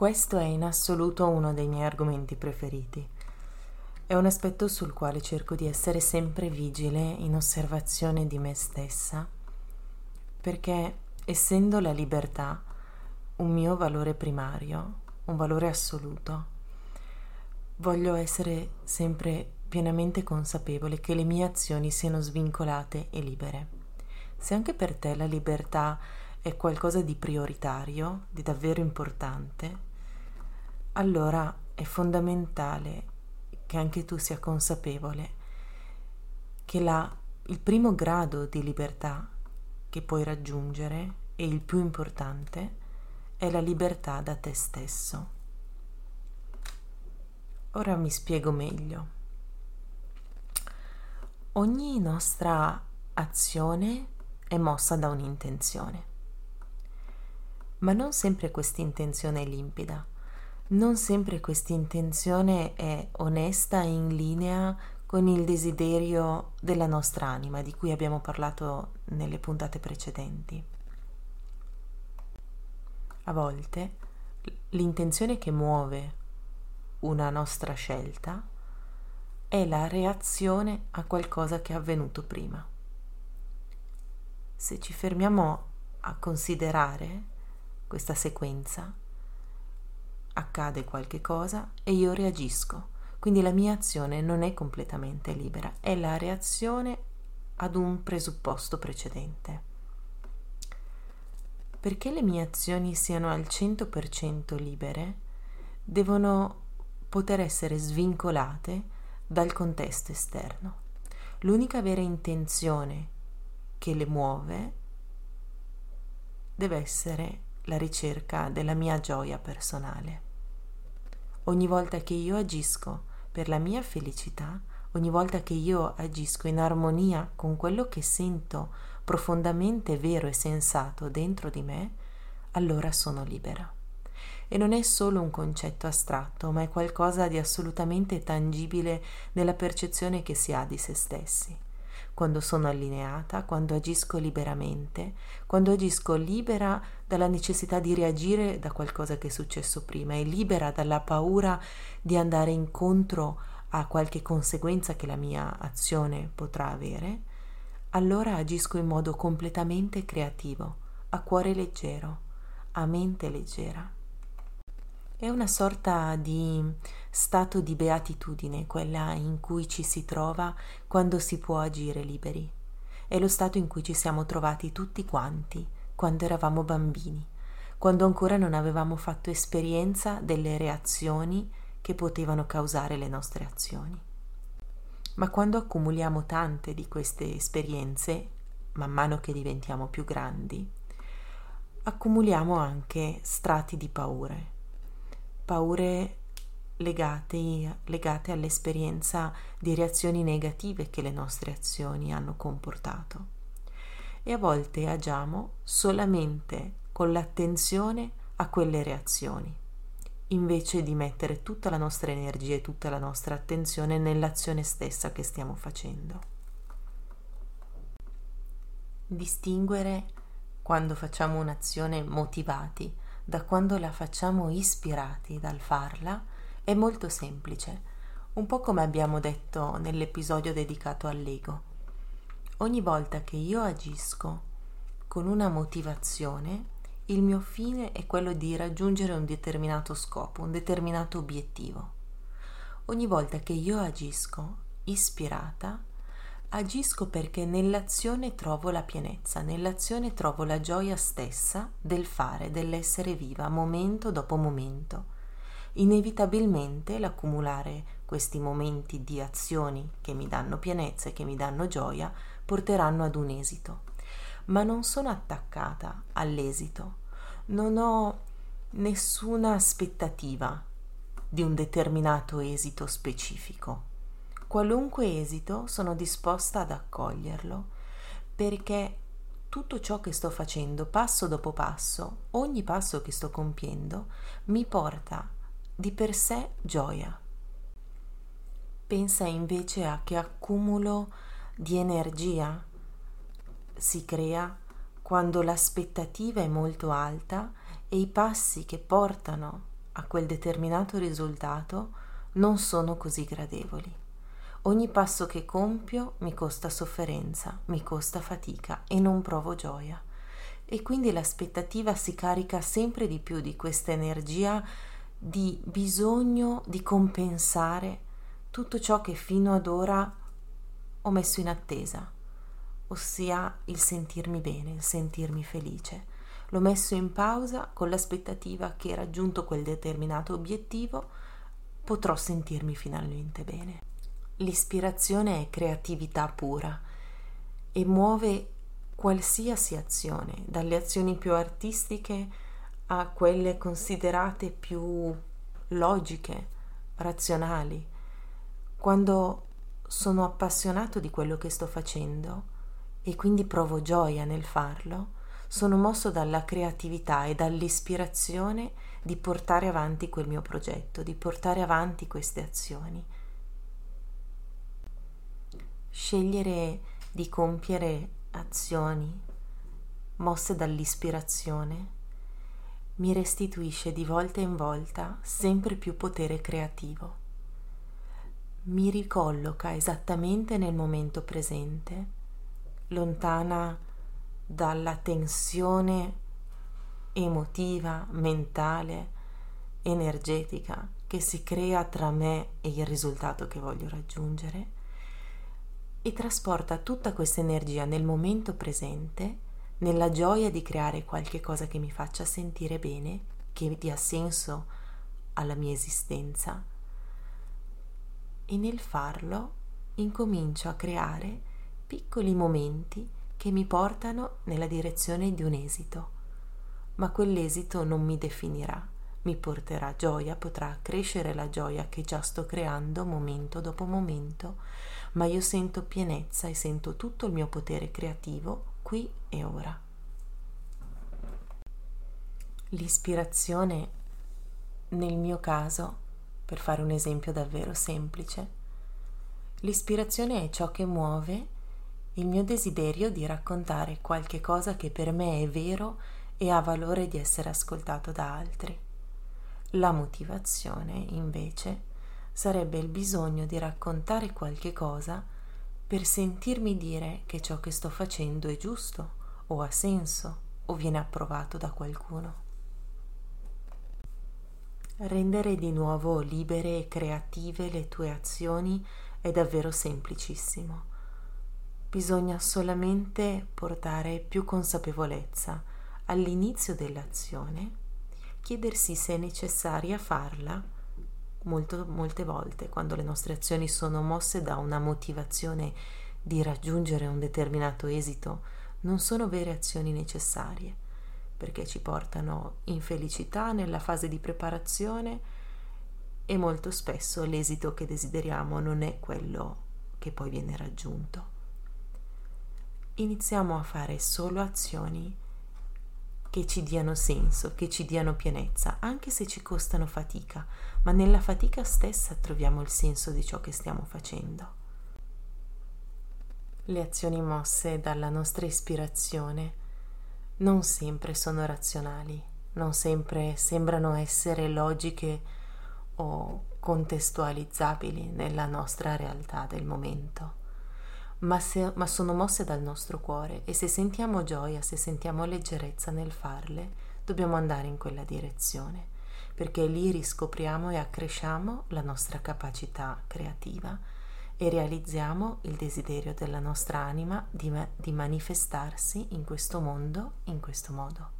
Questo è in assoluto uno dei miei argomenti preferiti. È un aspetto sul quale cerco di essere sempre vigile in osservazione di me stessa, perché essendo la libertà un mio valore primario, un valore assoluto, voglio essere sempre pienamente consapevole che le mie azioni siano svincolate e libere. Se anche per te la libertà è qualcosa di prioritario, di davvero importante, allora è fondamentale che anche tu sia consapevole che la, il primo grado di libertà che puoi raggiungere e il più importante è la libertà da te stesso. Ora mi spiego meglio. Ogni nostra azione è mossa da un'intenzione, ma non sempre questa intenzione è limpida non sempre questa intenzione è onesta e in linea con il desiderio della nostra anima, di cui abbiamo parlato nelle puntate precedenti. A volte l'intenzione che muove una nostra scelta è la reazione a qualcosa che è avvenuto prima. Se ci fermiamo a considerare questa sequenza, accade qualche cosa e io reagisco. Quindi la mia azione non è completamente libera, è la reazione ad un presupposto precedente. Perché le mie azioni siano al 100% libere, devono poter essere svincolate dal contesto esterno. L'unica vera intenzione che le muove deve essere la ricerca della mia gioia personale. Ogni volta che io agisco per la mia felicità, ogni volta che io agisco in armonia con quello che sento profondamente vero e sensato dentro di me, allora sono libera. E non è solo un concetto astratto, ma è qualcosa di assolutamente tangibile nella percezione che si ha di se stessi quando sono allineata, quando agisco liberamente, quando agisco libera dalla necessità di reagire da qualcosa che è successo prima e libera dalla paura di andare incontro a qualche conseguenza che la mia azione potrà avere, allora agisco in modo completamente creativo, a cuore leggero, a mente leggera. È una sorta di stato di beatitudine quella in cui ci si trova quando si può agire liberi. È lo stato in cui ci siamo trovati tutti quanti quando eravamo bambini, quando ancora non avevamo fatto esperienza delle reazioni che potevano causare le nostre azioni. Ma quando accumuliamo tante di queste esperienze, man mano che diventiamo più grandi, accumuliamo anche strati di paure paure legate, legate all'esperienza di reazioni negative che le nostre azioni hanno comportato. E a volte agiamo solamente con l'attenzione a quelle reazioni, invece di mettere tutta la nostra energia e tutta la nostra attenzione nell'azione stessa che stiamo facendo. Distinguere quando facciamo un'azione motivati da quando la facciamo ispirati dal farla è molto semplice, un po' come abbiamo detto nell'episodio dedicato all'ego. Ogni volta che io agisco con una motivazione, il mio fine è quello di raggiungere un determinato scopo, un determinato obiettivo. Ogni volta che io agisco ispirata, Agisco perché nell'azione trovo la pienezza, nell'azione trovo la gioia stessa del fare, dell'essere viva, momento dopo momento. Inevitabilmente l'accumulare questi momenti di azioni che mi danno pienezza e che mi danno gioia porteranno ad un esito. Ma non sono attaccata all'esito, non ho nessuna aspettativa di un determinato esito specifico qualunque esito sono disposta ad accoglierlo, perché tutto ciò che sto facendo passo dopo passo, ogni passo che sto compiendo, mi porta di per sé gioia. Pensa invece a che accumulo di energia si crea quando l'aspettativa è molto alta e i passi che portano a quel determinato risultato non sono così gradevoli. Ogni passo che compio mi costa sofferenza, mi costa fatica e non provo gioia. E quindi l'aspettativa si carica sempre di più di questa energia di bisogno di compensare tutto ciò che fino ad ora ho messo in attesa, ossia il sentirmi bene, il sentirmi felice. L'ho messo in pausa con l'aspettativa che raggiunto quel determinato obiettivo potrò sentirmi finalmente bene. L'ispirazione è creatività pura e muove qualsiasi azione, dalle azioni più artistiche a quelle considerate più logiche, razionali. Quando sono appassionato di quello che sto facendo e quindi provo gioia nel farlo, sono mosso dalla creatività e dall'ispirazione di portare avanti quel mio progetto, di portare avanti queste azioni. Scegliere di compiere azioni mosse dall'ispirazione mi restituisce di volta in volta sempre più potere creativo. Mi ricolloca esattamente nel momento presente, lontana dalla tensione emotiva, mentale, energetica che si crea tra me e il risultato che voglio raggiungere e trasporta tutta questa energia nel momento presente, nella gioia di creare qualche cosa che mi faccia sentire bene, che dia senso alla mia esistenza. E nel farlo incomincio a creare piccoli momenti che mi portano nella direzione di un esito. Ma quell'esito non mi definirà, mi porterà gioia, potrà crescere la gioia che già sto creando momento dopo momento, ma io sento pienezza e sento tutto il mio potere creativo qui e ora. L'ispirazione, nel mio caso, per fare un esempio davvero semplice, l'ispirazione è ciò che muove il mio desiderio di raccontare qualche cosa che per me è vero e ha valore di essere ascoltato da altri. La motivazione, invece, sarebbe il bisogno di raccontare qualche cosa per sentirmi dire che ciò che sto facendo è giusto o ha senso o viene approvato da qualcuno. Rendere di nuovo libere e creative le tue azioni è davvero semplicissimo. Bisogna solamente portare più consapevolezza all'inizio dell'azione chiedersi se è necessaria farla molto, molte volte quando le nostre azioni sono mosse da una motivazione di raggiungere un determinato esito non sono vere azioni necessarie perché ci portano infelicità nella fase di preparazione e molto spesso l'esito che desideriamo non è quello che poi viene raggiunto. Iniziamo a fare solo azioni che ci diano senso, che ci diano pienezza, anche se ci costano fatica, ma nella fatica stessa troviamo il senso di ciò che stiamo facendo. Le azioni mosse dalla nostra ispirazione non sempre sono razionali, non sempre sembrano essere logiche o contestualizzabili nella nostra realtà del momento ma, se, ma sono mosse dal nostro cuore e se sentiamo gioia, se sentiamo leggerezza nel farle, dobbiamo andare in quella direzione, perché lì riscopriamo e accresciamo la nostra capacità creativa e realizziamo il desiderio della nostra anima di, di manifestarsi in questo mondo in questo modo.